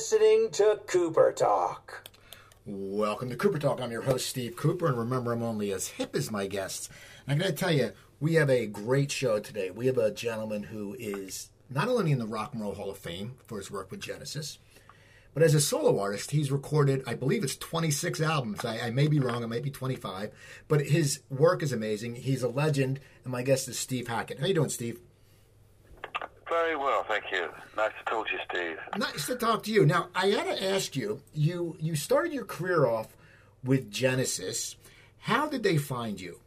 listening to Cooper Talk. Welcome to Cooper Talk. I'm your host, Steve Cooper, and remember, I'm only as hip as my guests. And going to tell you, we have a great show today. We have a gentleman who is not only in the Rock and Roll Hall of Fame for his work with Genesis, but as a solo artist, he's recorded, I believe it's 26 albums. I, I may be wrong, it might be 25, but his work is amazing. He's a legend, and my guest is Steve Hackett. How you doing, Steve? Very well, thank you. Nice to talk to you, Steve. Nice to talk to you. Now, I got to ask you, you you started your career off with Genesis. How did they find you?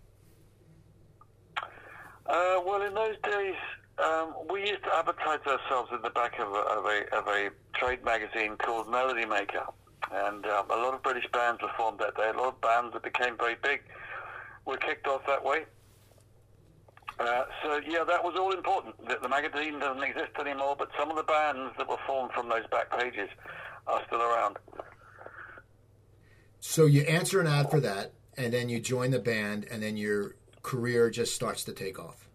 Uh, well, in those days, um, we used to advertise ourselves in the back of a, of a, of a trade magazine called Melody Maker. And um, a lot of British bands were formed that day. A lot of bands that became very big were kicked off that way. Uh, so yeah, that was all important. The, the, magazine doesn't exist anymore, but some of the bands that were formed from those back pages are still around. So you answer an ad for that, and then you join the band, and then your career just starts to take off.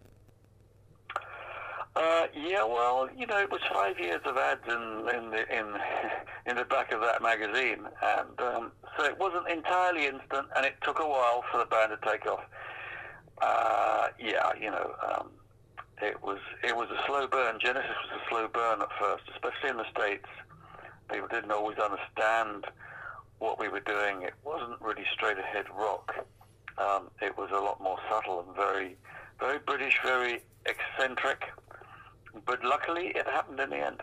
Uh, yeah, well, you know, it was five years of ads in in the in in the back of that magazine, and um, so it wasn't entirely instant, and it took a while for the band to take off. Uh, yeah, you know, um, it was it was a slow burn. Genesis was a slow burn at first, especially in the states. People didn't always understand what we were doing. It wasn't really straight ahead rock. Um, it was a lot more subtle and very, very British, very eccentric. But luckily, it happened in the end.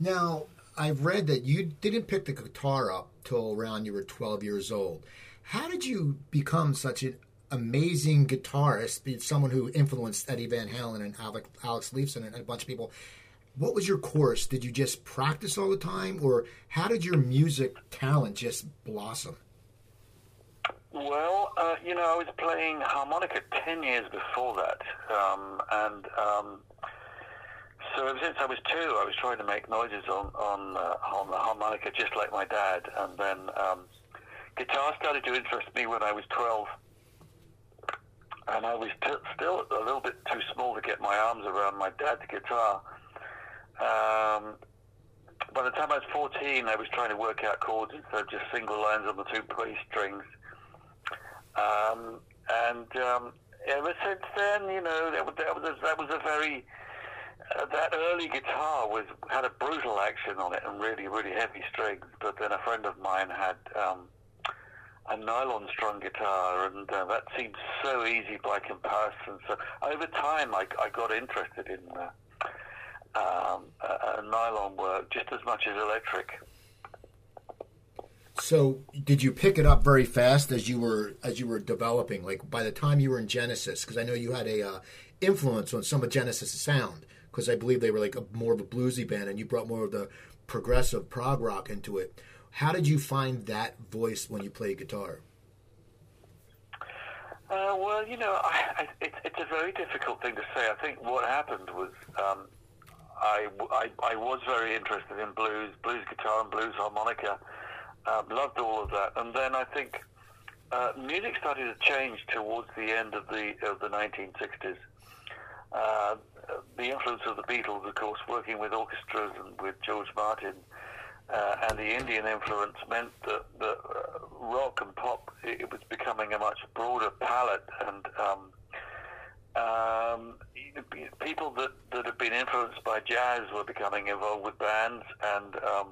Now, I've read that you didn't pick the guitar up till around you were 12 years old. How did you become such an amazing guitarist, someone who influenced Eddie Van Halen and Alex, Alex Lifeson and a bunch of people. What was your course? Did you just practice all the time, or how did your music talent just blossom? Well, uh, you know, I was playing harmonica 10 years before that. Um, and um, so ever since I was two, I was trying to make noises on, on, uh, on the harmonica just like my dad. And then um, guitar started to interest me when I was 12 and I was t- still a little bit too small to get my arms around my dad's guitar. Um, by the time I was 14, I was trying to work out chords instead of just single lines on the two bass strings. Um, and um, ever since then, you know, that was, that was, a, that was a very uh, that early guitar was had a brutal action on it and really, really heavy strings. But then a friend of mine had um, a nylon strung guitar, and uh, that seemed so easy by comparison. So over time, I, I got interested in uh, um, nylon work just as much as electric. So, did you pick it up very fast as you were as you were developing? Like by the time you were in Genesis, because I know you had a uh, influence on some of Genesis' sound, because I believe they were like a, more of a bluesy band, and you brought more of the progressive prog rock into it. How did you find that voice when you played guitar? Uh, well, you know, I, I, it, it's a very difficult thing to say. I think what happened was um, I, I, I, was very interested in blues, blues guitar and blues harmonica. Um, loved all of that, and then I think uh, music started to change towards the end of the of the 1960s. Uh, the influence of the Beatles, of course, working with orchestras and with George Martin uh, and the Indian influence meant that, that uh, rock and pop it, was becoming a much broader palette, and um, um, people that, that had been influenced by jazz were becoming involved with bands, and um,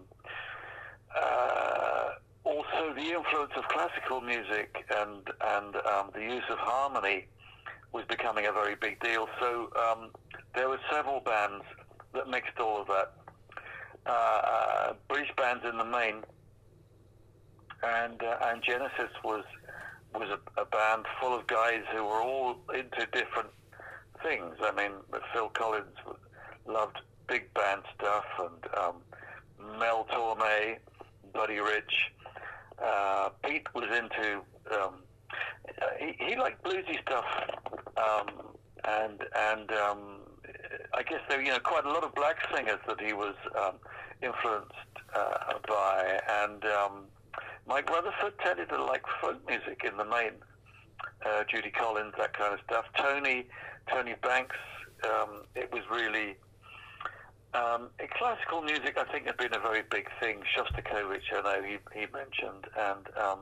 uh, also the influence of classical music and and um, the use of harmony was becoming a very big deal. So um, there were several bands that mixed all of that uh, British bands in the main, and uh, and Genesis was was a, a, band full of guys who were all into different things. I mean, Phil Collins loved big band stuff, and um, Mel Torme, Buddy Rich. Uh, Pete was into um, he, he liked bluesy stuff, um, and and um, I guess there, you know, quite a lot of black singers that he was um, influenced uh, by, and um, Mike Rutherford tended to like folk music in the main. Uh, Judy Collins, that kind of stuff. Tony, Tony Banks. Um, it was really um, classical music, I think, had been a very big thing. Shostakovich, I know he, he mentioned, and um,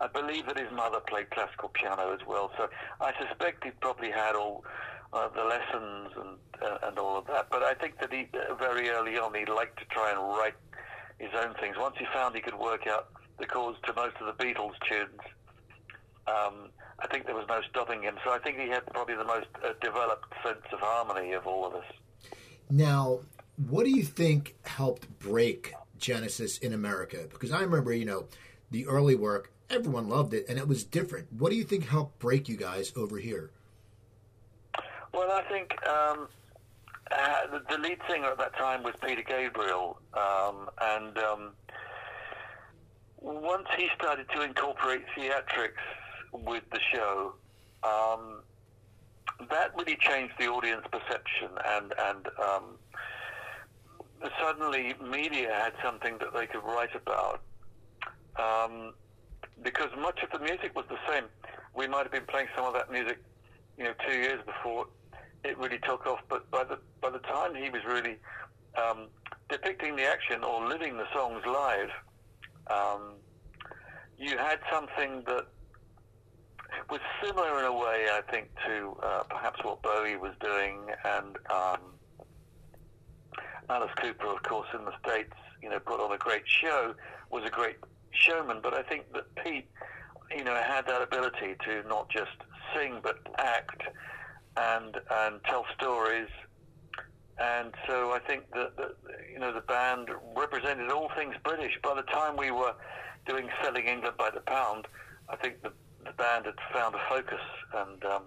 I believe that his mother played classical piano as well. So I suspect he probably had all uh, the lessons and uh, and all of that. But I think that he uh, very early on he liked to try and write his own things. Once he found he could work out the chords to most of the Beatles tunes, um, I think there was no stopping him. So I think he had probably the most uh, developed sense of harmony of all of us. Now, what do you think helped break Genesis in America? Because I remember, you know, the early work, everyone loved it, and it was different. What do you think helped break you guys over here? Well, I think um, uh, the, lead singer at that time was Peter Gabriel, um, and um, once he started to incorporate theatrics with the show, um, that really changed the audience perception, and and um, suddenly media had something that they could write about. Um, because much of the music was the same. We might have been playing some of that music, you know, two years before it really took off. But by the by the time he was really um, depicting the action or living the songs live, um, you had something that was similar in a way, I think, to uh, perhaps what Bowie was doing and um, Alice Cooper, of course, in the States, you know, put on a great show, was a great showman. But I think that Pete, you know, had that ability to not just sing but act and and tell stories. And so I think that, that you know the band represented all things British. By the time we were doing "Selling England by the Pound," I think the the band had found a focus, and um,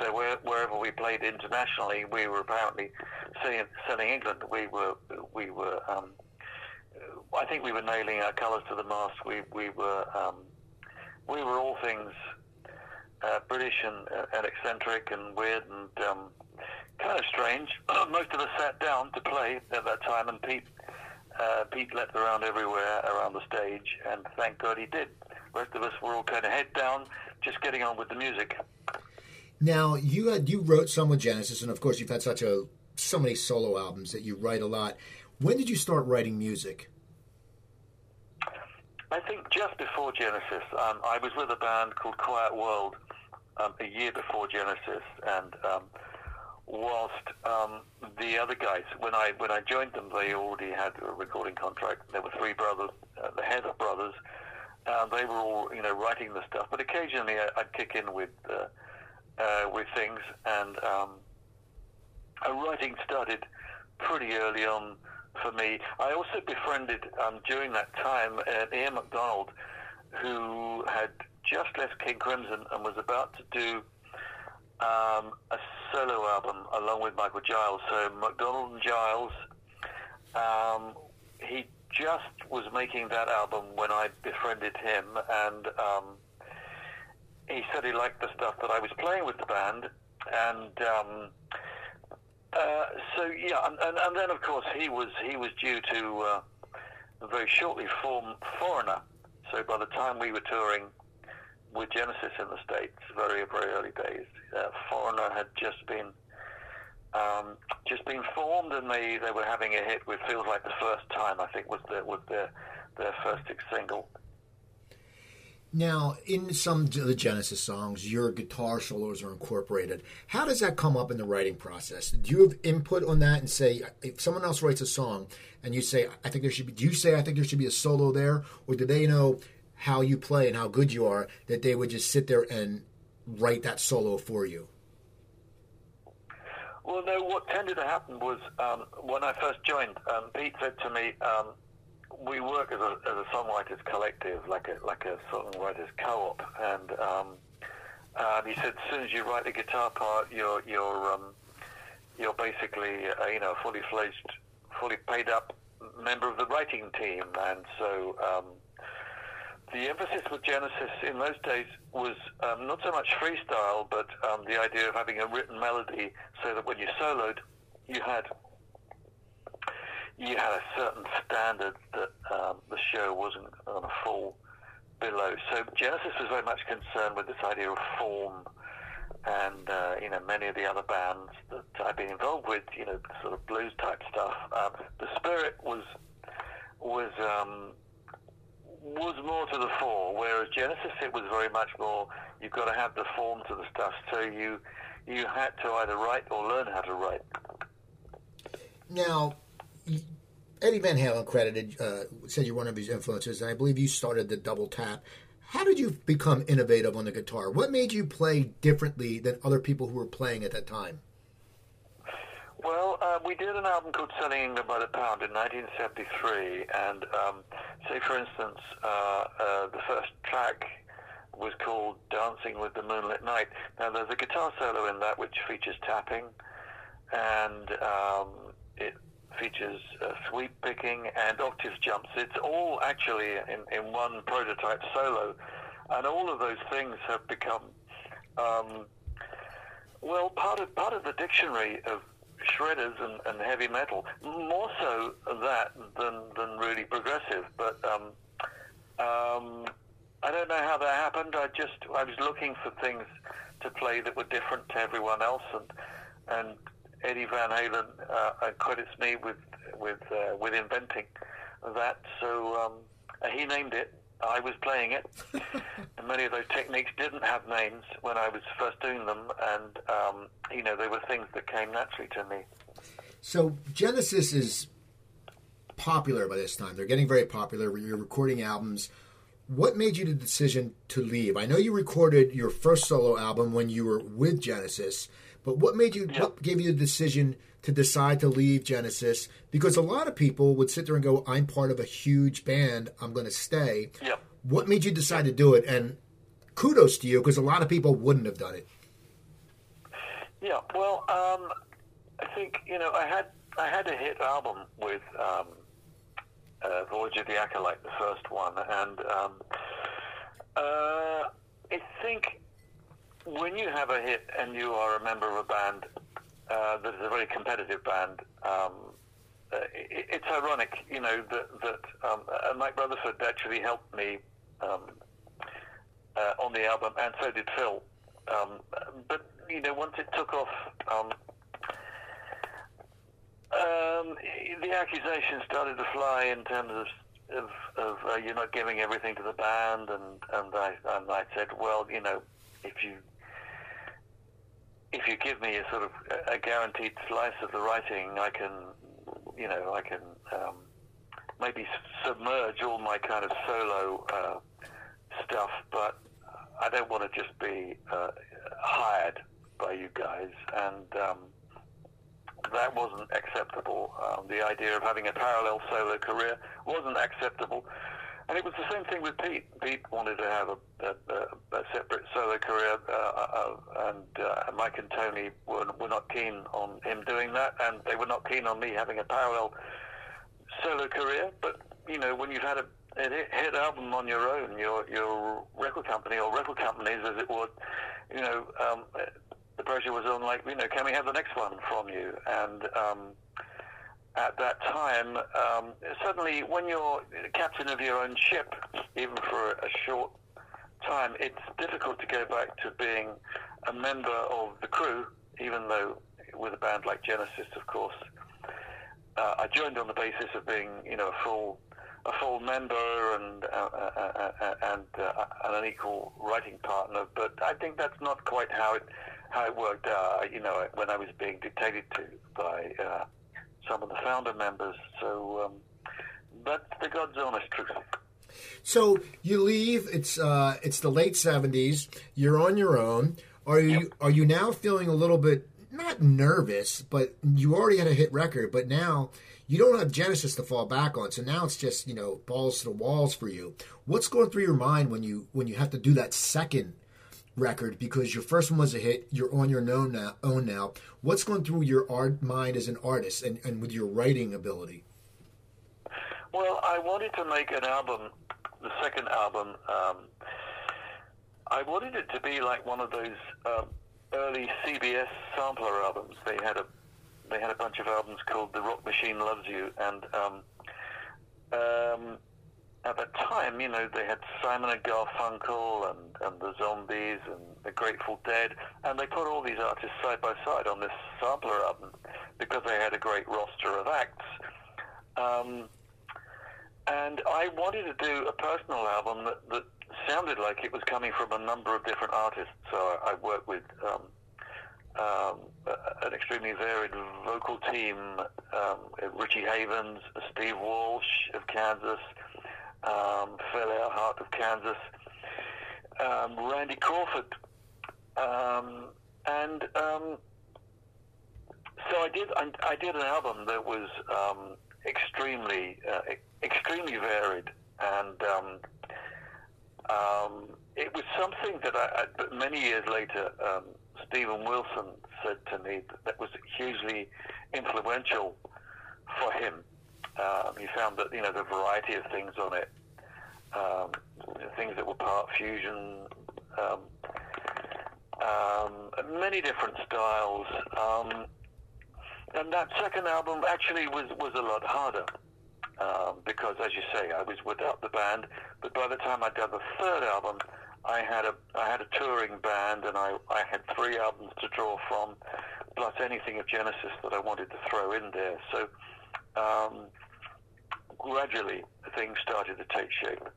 so where, wherever we played internationally, we were apparently selling, selling England. We were we were um, I think we were nailing our colours to the mast. We we were um, we were all things uh, British and, uh, and eccentric and weird and um, kind of strange. Most of us sat down to play at that time, and Pete uh, Pete leapt around everywhere around the stage, and thank God he did. The rest of us were all kind of head down, just getting on with the music. Now you had you wrote some with Genesis, and of course you've had such a so many solo albums that you write a lot. When did you start writing music? I think just before Genesis. Um, I was with a band called Quiet World um, a year before Genesis, and um, whilst um, the other guys, when I when I joined them, they already had a recording contract. There were three brothers, uh, the Heather brothers. Uh, they were all you know writing the stuff, but occasionally I, would kick in with uh, uh, with things, and um, writing started pretty early on for me. I also befriended um, during that time uh, Ian McDonald, who had just left King Crimson and was about to do um, a solo album along with Michael Giles. So McDonald and Giles, um, he just was making that album when I befriended him, and um, he said he liked the stuff that I was playing with the band, and um, uh, so yeah, and, and, and, then of course he was he was due to uh, very shortly form Foreigner. So by the time we were touring with Genesis in the States, very, very early days. Uh, Foreigner had just been um, just been formed, and they, they were having a hit with "Feels Like the First Time." I think was was their their first single. Now, in some of the Genesis songs, your guitar solos are incorporated. How does that come up in the writing process? Do you have input on that and say, if someone else writes a song and you say, I think there should be, do you say, I think there should be a solo there? Or do they know, how you play and how good you are that they would just sit there and write that solo for you? Well, no. What tended to happen was um, when I first joined, um, Pete said to me, um, "We work as a, as a songwriters collective, like a like a songwriters co-op." And um, uh, he said, "As soon as you write the guitar part, you're you're um, you're basically uh, you know fully fledged, fully paid up member of the writing team." And so um, the emphasis with Genesis in those days was um, not so much freestyle, but um, the idea of having a written melody so that when you soloed, you had you had a certain standard that um, the show wasn't going to fall below. So Genesis was very much concerned with this idea of form and uh, you know many of the other bands that I've been involved with, you know, sort of blues type stuff. Uh, the spirit was was um, was more to the fore, whereas Genesis it was very much more. You've got to have the form to the stuff, so you you had to either write or learn how to write. Now, Eddie Van Halen credited uh, said you're one of his influences, and I believe you started the double tap. How did you become innovative on the guitar? What made you play differently than other people who were playing at that time? Well, uh, we did an album called Selling England by the Pound in 1973, and um, say, for instance, uh, uh, the first track was called Dancing with the Moonlit Knight. Now, there's a guitar solo in that which features tapping, and um, it features uh, sweep picking and octave jumps. It's all actually in, in one prototype solo, and all of those things have become, um, well, part of part of the dictionary of shredders and, and heavy metal. More so that than than really progressive, but. Um, um, I don't know how that happened. I just I was looking for things to play that were different to everyone else, and and Eddie Van Halen uh, credits me with with uh, with inventing that. So um, he named it. I was playing it, and many of those techniques didn't have names when I was first doing them, and um, you know they were things that came naturally to me. So Genesis is popular by this time. They're getting very popular. You're recording albums. What made you the decision to leave? I know you recorded your first solo album when you were with Genesis, but what made you? What gave you the decision to decide to leave Genesis? Because a lot of people would sit there and go, "I'm part of a huge band. I'm going to stay." Yep. What made you decide to do it? And kudos to you, because a lot of people wouldn't have done it. Yeah. Well, um, I think you know I had I had a hit album with um, uh, Voyage of the Acolyte, the first one, and um, uh, I think when you have a hit and you are a member of a band uh, that is a very competitive band, um, uh, it, it's ironic, you know, that, that um, uh, Mike Rutherford actually helped me um, uh, on the album, and so did Phil. Um, but you know, once it took off, um, um, the accusations started to fly in terms of of, of uh, you're not giving everything to the band, and and I and I said, well, you know, if you if you give me a sort of a guaranteed slice of the writing, I can, you know, I can um, maybe submerge all my kind of solo uh, stuff, but I don't want to just be uh, hired by you guys, and um, that wasn't acceptable. Um, the idea of having a parallel solo career wasn't acceptable. And it was the same thing with Pete. Pete wanted to have a, a, a separate solo career, uh, uh, and uh, Mike and Tony were, were not keen on him doing that, and they were not keen on me having a parallel solo career. But you know, when you've had a, a hit album on your own, your your record company or record companies, as it would, you know, um, the pressure was on like, you know, can we have the next one from you? And um, at that time, um, suddenly when you're captain of your own ship, even for a short time, it's difficult to go back to being a member of the crew, even though with a band like Genesis, of course, uh, I joined on the basis of being, you know, a full a full member and uh, uh, uh and, uh, and an equal writing partner. But I think that's not quite how it how it worked. Uh, you know, when I was being dictated to by some of the founder members. So um, that's the God's honest truth. So you leave. It's uh, it's the late seventies. You're on your own. Are you yep. are you now feeling a little bit not nervous, but you already had a hit record, but now you don't have Genesis to fall back on. So now it's just you know balls to the walls for you. What's going through your mind when you when you have to do that second record because your first one was a hit. You're on your own now. Own now. What's going through your art mind as an artist and, and with your writing ability? Well, I wanted to make an album, the second album. Um, I wanted it to be like one of those um, early CBS sampler albums. They had a they had a bunch of albums called "The Rock Machine Loves You," and um, um, at that time, you know, they had Simon and Garfunkel and, and the Zombies and the Grateful Dead, and they put all these artists side by side on this sampler album because they had a great roster of acts. Um, and I wanted to do a personal album that, that sounded like it was coming from a number of different artists. So I, I worked with um, um, an extremely varied vocal team, um, Richie Havens, Steve Walsh of Kansas, um, Phil Ehart of Kansas, um, Randy Crawford, um, and um, so I did. I, I, did an album that was um, extremely, uh, extremely varied, and um, um, it was something that I, I many years later, Steven Wilson said to me that, that was hugely influential for him. Um, he found that you know the variety of things on it, um, things that were part fusion, um, um, many different styles, um, and that second album actually was was a lot harder um, because, as you say, I was without the band. But by the time I'd done the third album, I had a I had a touring band, and I I had three albums to draw from, plus anything of Genesis that I wanted to throw in there. So um, gradually things started to take shape.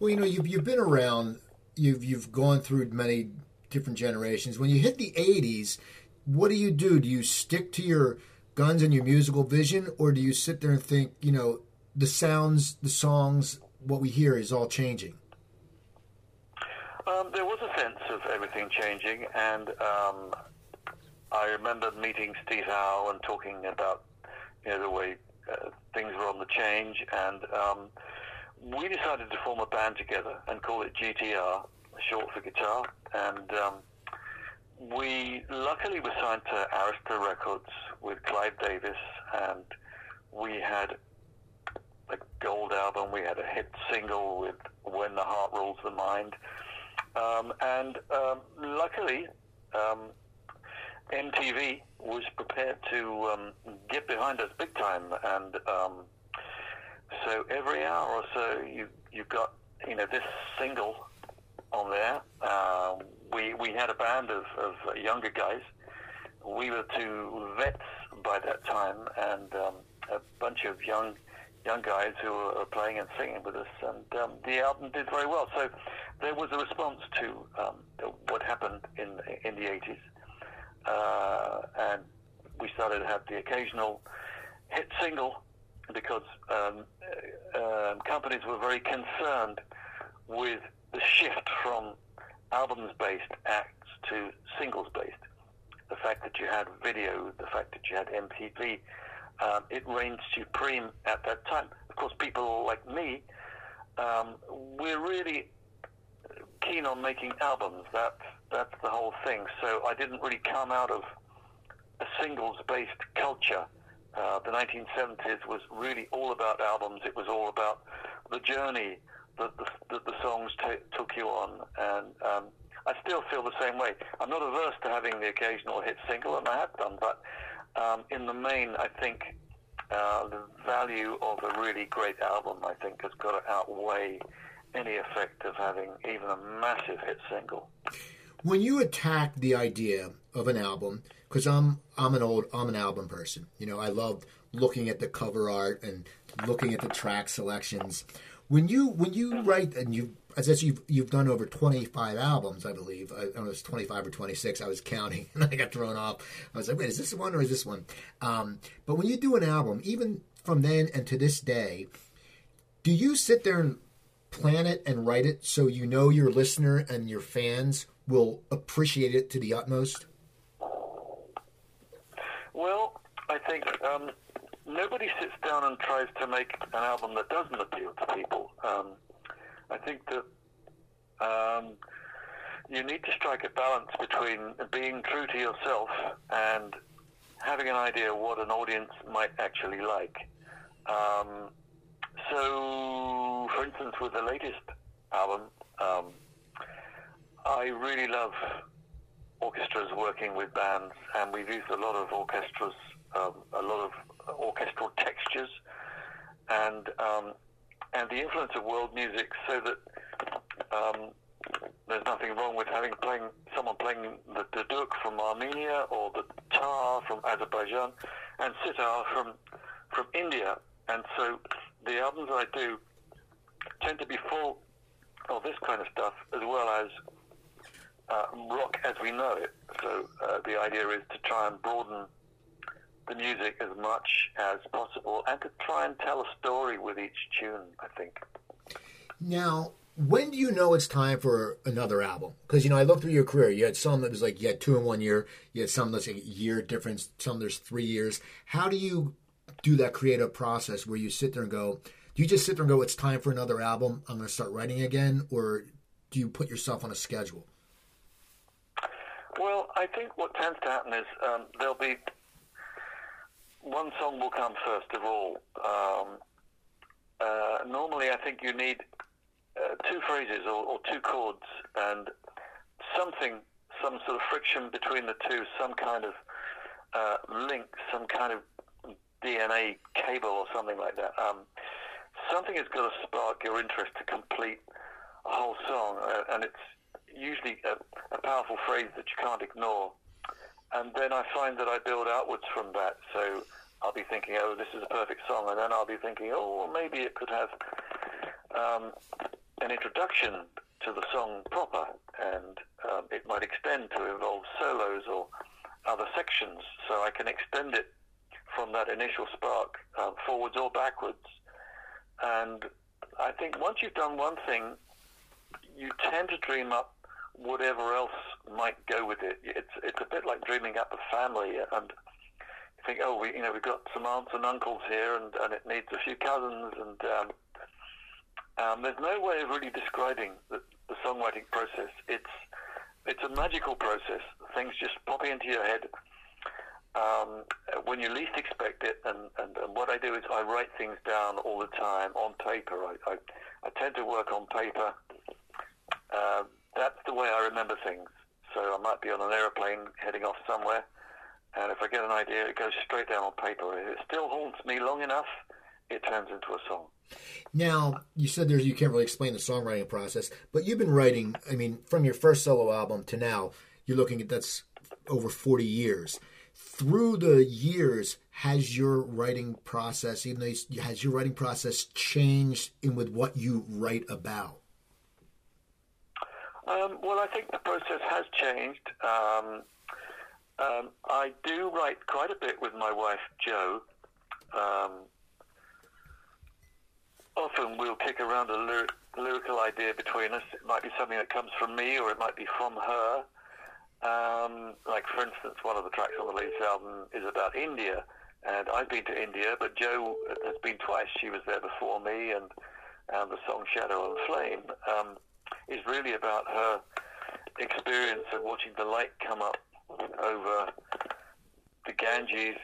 Well, you know, you've you've been around, you've you've gone through many different generations. When you hit the '80s, what do you do? Do you stick to your guns and your musical vision, or do you sit there and think, you know, the sounds, the songs, what we hear is all changing? Um, there was a sense of everything changing, and um, I remember meeting Steve Howe and talking about you know the way uh, things were on the change, and um, we decided to form a band together and call it GTR, short for guitar, and um, we luckily were signed to Arista Records with Clive Davis, and we had a gold album. We had a hit single with "When the Heart Rules the Mind," um, and um, luckily, um, MTV was prepared to um, get behind us big time, and um, so every hour or so, you you got you know this single on there. Uh, we we had a band of, of younger guys. We were two vets by that time, and um, a bunch of young young guys who were playing and singing with us, and um, the album did very well. So there was a response to um, what happened in in the 80s uh, and we started to have the occasional hit single because um, uh, um, companies were very concerned with the shift from albums-based acts to singles-based. The fact that you had video, the fact that you had MTV, um, it reigned supreme at that time. Of course, people like me, um, we're really keen on making albums. That's that's the whole thing. So I didn't really come out of a singles-based culture. Uh, the 1970s was really all about albums. It was all about the journey that the, that the songs t- took you on, and um, I still feel the same way. I'm not averse to having the occasional hit single, and I have done, but um, in the main, I think uh, the value of a really great album, I think, has got to outweigh any effect of having even a massive hit single. When you attack the idea of an album, because I'm I'm an old I'm an album person. You know, I love looking at the cover art and looking at the track selections. When you when you write and you as you've you've done over 25 albums, I believe. I, I don't know, it's 25 or 26. I was counting and I got thrown off. I was like, wait, is this one or is this one? Um, but when you do an album, even from then and to this day, do you sit there and plan it and write it so you know your listener and your fans will appreciate it to the utmost? Well, I think um, nobody sits down and tries to make an album that doesn't appeal to people. Um, I think that um, you need to strike a balance between being true to yourself and having an idea what an audience might actually like. Um, so, for instance, with the latest album, um, I really love orchestras working with bands, and we've used a lot of orchestras, um, a lot of orchestral textures, and um, and the influence of world music, so that um, there's nothing wrong with having playing someone playing the duduk from Armenia or the tar from Azerbaijan and sitar from from India. And so the albums I do tend to be full of this kind of stuff as well as uh, rock as we know it. So uh, the idea is to try and broaden the music as much as possible and to try and tell a story with each tune, I think. Now, when do you know it's time for another album? Because you know, I looked through your career. You had some that was like you had two in one year. You had some that's a year difference. Some there's three years. How do you do that creative process where you sit there and go? Do you just sit there and go, "It's time for another album. I'm going to start writing again," or do you put yourself on a schedule? Well, I think what tends to happen is um, there'll be one song will come first of all. Um, uh, normally, I think you need uh, two phrases or, or, two chords and something, some sort of friction between the two, some kind of uh, link, some kind of DNA cable or something like that. Um, something has got to spark your interest to complete a whole song, uh, and it's usually a, a powerful phrase that you can't ignore. And then I find that I build outwards from that. So I'll be thinking, oh, this is a perfect song, and then I'll be thinking, oh, maybe it could have um, an introduction to the song proper, and um, it might extend to involve solos or other sections, so I can extend it from that initial spark um, forwards or backwards. And I think once you've done one thing, you tend to dream up whatever else might go with it. It's it's a bit like dreaming up a family, and you think, oh, we you know we've got some aunts and uncles here, and, and it needs a few cousins, and um, um, there's no way of really describing the, the songwriting process. It's it's a magical process. Things just pop into your head um, when you least expect it. And, and, and, what I do is I write things down all the time on paper. I, I, I tend to work on paper. Uh, that's the way I remember things. So I might be on an aeroplane heading off somewhere, and if I get an idea, it goes straight down on paper. If it still haunts me long enough, it turns into a song. Now, you said there's you can't really explain the songwriting process, but you've been writing. I mean, from your first solo album to now, you're looking at that's over 40 years. Through the years, has your writing process, even though has your writing process changed in with what you write about? Um, well, I think the process has changed. Um, um, I do write quite a bit with my wife, Jo. Um, often we'll kick around a lyric, lyrical idea between us. It might be something that comes from me, or it might be from her. Um, like, for instance, one of the tracks on the latest album is about India, and I've been to India, but Jo has been twice. She was there before me, and, and the song Shadow and Flame um, is really about her experience of watching the light come up over the Ganges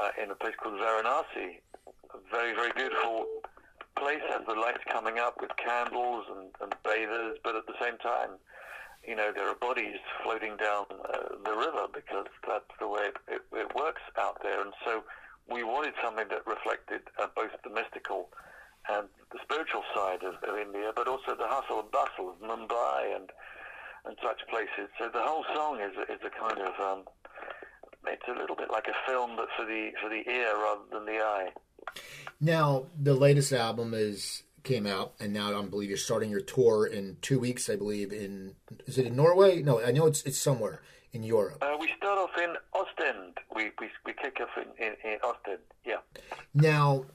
uh, in a place called Varanasi. A very, very beautiful place has the lights coming up with candles and, and bathers, but at the same time, you know, there are bodies floating down uh, the river because that's the way it, it, it, works out there. And so we wanted something that reflected uh, both the mystical and the spiritual side of, of, India, but also the hustle and bustle of Mumbai and and such places. So the whole song is is a kind of um, it's a little bit like a film, but for the for the ear rather than the eye. Now, the latest album is came out, and now I believe you're starting your tour in two weeks. I believe in is it in Norway? No, I know it's it's somewhere in Europe. Uh, we start off in Ostend. We we, we kick off in, in, in Ostend. Yeah. Now,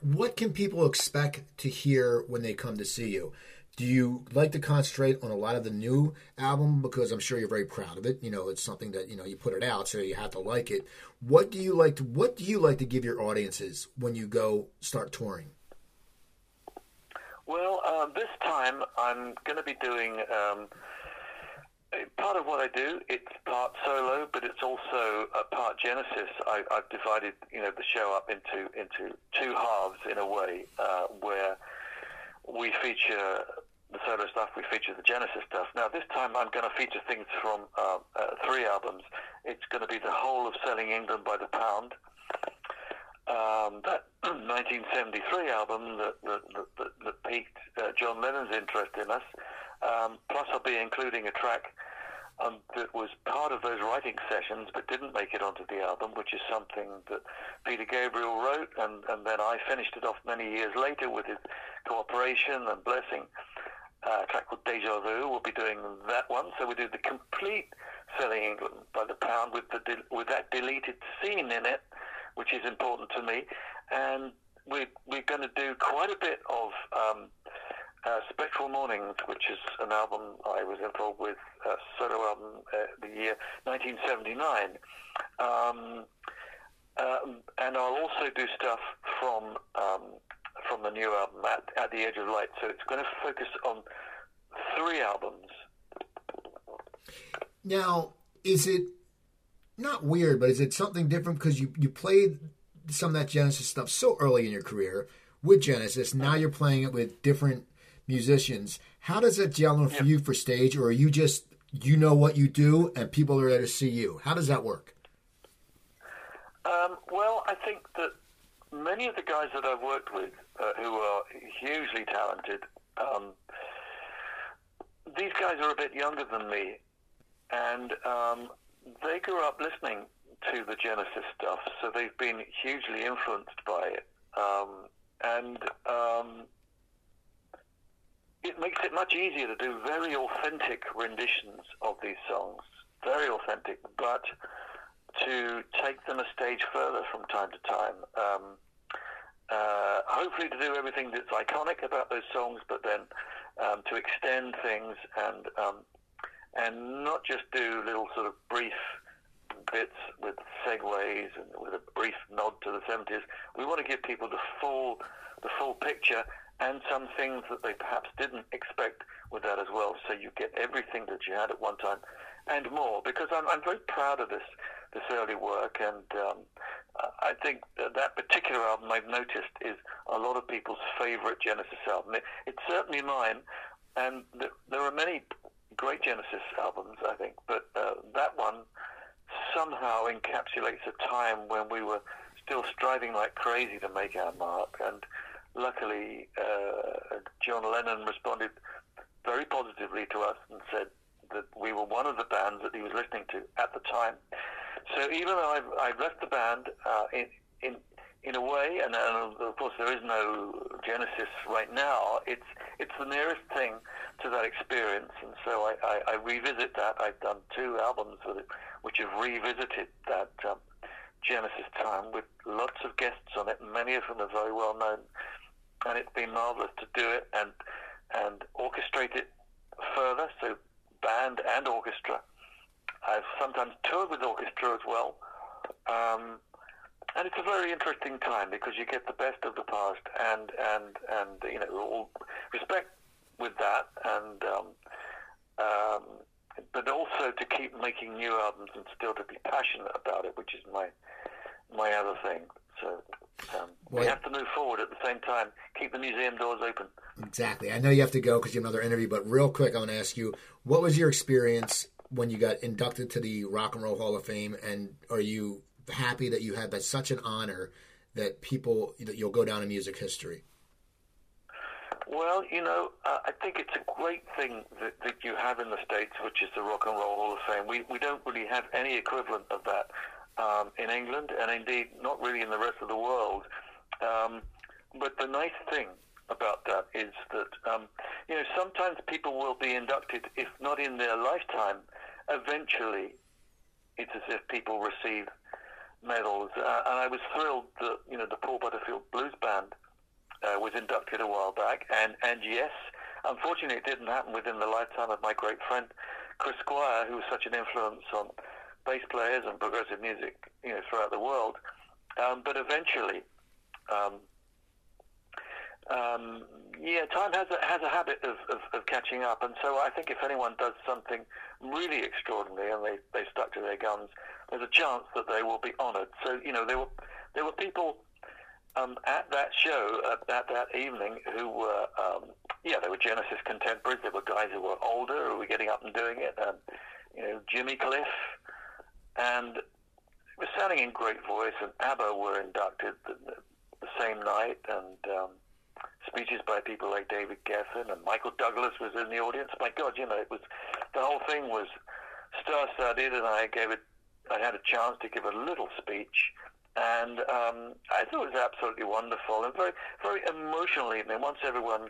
what can people expect to hear when they come to see you? Do you like to concentrate on a lot of the new album because I'm sure you're very proud of it? You know, it's something that you know you put it out, so you have to like it. What do you like to What do you like to give your audiences when you go start touring? Well, uh, this time I'm going to be doing um, part of what I do. It's part solo, but it's also a part Genesis. I, have divided, you know, the show up into into two halves in a way, uh, where we feature the solo stuff, we feature the Genesis stuff. Now, this time I'm going to feature things from uh, uh, three albums. It's going to be the whole of Selling England by the Pound. Um, that 1973 album that, that, that, that piqued uh, John Lennon's interest in us. Um, plus, I'll be including a track um, that was part of those writing sessions but didn't make it onto the album, which is something that Peter Gabriel wrote, and, and then I finished it off many years later with his cooperation and blessing. Uh, a track called Deja Vu. We'll be doing that one. So we do the complete Selling England by the Pound with the de- with that deleted scene in it, which is important to me. And we're, we're going to do quite a bit of um, uh, Spectral Mornings, which is an album I was involved with, a solo album, uh, the year 1979. Um, um, and I'll also do stuff from um, from the new album, at, at the Edge of Light. So it's going to focus on three albums. Now, is it not weird, but is it something different because you you played some of that Genesis stuff so early in your career with Genesis? Now you're playing it with different musicians. How does that gel in for you for stage, or are you just you know what you do and people are there to see you? How does that work? Um, well, I think that many of the guys that I've worked with, uh, who are hugely talented, um, these guys are a bit younger than me, and um, they grew up listening to the Genesis stuff, so they've been hugely influenced by it. Um, and um, it makes it much easier to do very authentic renditions of these songs, very authentic, but to take them a stage further from time to time. Um, uh, hopefully, to do everything that's iconic about those songs, but then um, to extend things and um, and not just do little sort of brief bits with segues and with a brief nod to the 70s. We want to give people the full the full picture and some things that they perhaps didn't expect with that as well. So you get everything that you had at one time and more. Because I'm, I'm very proud of this this early work, and um, I think that, that particular album I've noticed is a lot of people's favourite Genesis album. It, it's certainly mine, and th- there are many great Genesis albums, I think, but uh, that one somehow encapsulates a time when we were still striving like crazy to make our mark and luckily, uh, John Lennon responded very positively to us and said that we were one of the bands that he was listening to at the time. So even though I've, I've left the band uh, in, in in a way, and, and, of course there is no Genesis right now. It's it's the nearest thing to that experience, and so I, I, I revisit that. I've done two albums with it, which have revisited that um, Genesis time with lots of guests on it. Many of them are very well known and it's been marvelous to do it and and orchestrate it further. So band and orchestra. I've sometimes toured with orchestra as well. Um, and it's a very interesting time because you get the best of the past and and and you know all respect with that and um, um, but also to keep making new albums and still to be passionate about it, which is my my other thing. So um, well, we have to move forward at the same time. Keep the museum doors open. Exactly. I know you have to go because you have another interview, but real quick, I want to ask you, what was your experience when you got inducted to the Rock and Roll Hall of Fame, and are you happy that you had that such an honor that people that you'll go down in music history? Well, you know, uh, I think it's a great thing that, that you have in the States, which is the Rock and Roll Hall of Fame. We, we don't really have any equivalent of that um, in England and indeed not really in the rest of the world. Um, but the nice thing about that is that, um, you know, sometimes people will be inducted, if not in their lifetime, eventually it's as if people receive medals. Uh, and I was thrilled that, you know, the Paul Butterfield Blues Band uh, was inducted a while back. And, and yes, unfortunately, it didn't happen within the lifetime of my great friend Chris Squire, who was such an influence on bass players and progressive music, you know, throughout the world. Um, but eventually, um, um, yeah, time has a, has a habit of, of, of, catching up, and so I think if anyone does something really extraordinary and they, they stuck to their guns, there's a chance that they will be honoured. So you know, there were there were people um, at that show at, at that evening who were um, yeah, they were Genesis contemporaries. There were guys who were older who were getting up and doing it. Um, you know, Jimmy Cliff, and was sounding in great voice, and ABBA were inducted the, the same night, and um, speeches by people like David Geffen and Michael Douglas was in the audience. My God, you know, it was the whole thing was star-studded, and I gave it. I had a chance to give a little speech, and um, I thought it was absolutely wonderful and very, very emotional evening. Once everyone,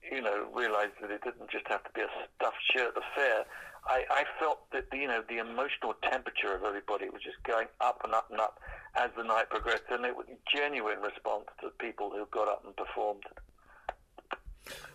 you know, realised that it didn't just have to be a stuffed shirt affair. I, I felt that you know the emotional temperature of everybody was just going up and up and up as the night progressed, and it was a genuine response to people who got up and performed.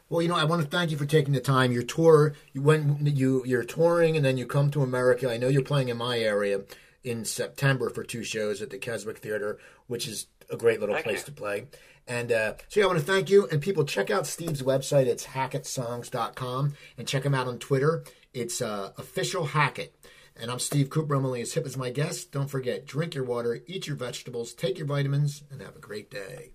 Well, you know, I want to thank you for taking the time. Your tour, you went, you you're touring, and then you come to America. I know you're playing in my area in September for two shows at the Keswick Theater, which is a great little Thank place you. to play. And uh, so, yeah, I want to thank you. And people, check out Steve's website. It's hackettsongs.com. And check him out on Twitter. It's uh, official Hackett. And I'm Steve Cooper. I'm as hip as my guest. Don't forget, drink your water, eat your vegetables, take your vitamins, and have a great day.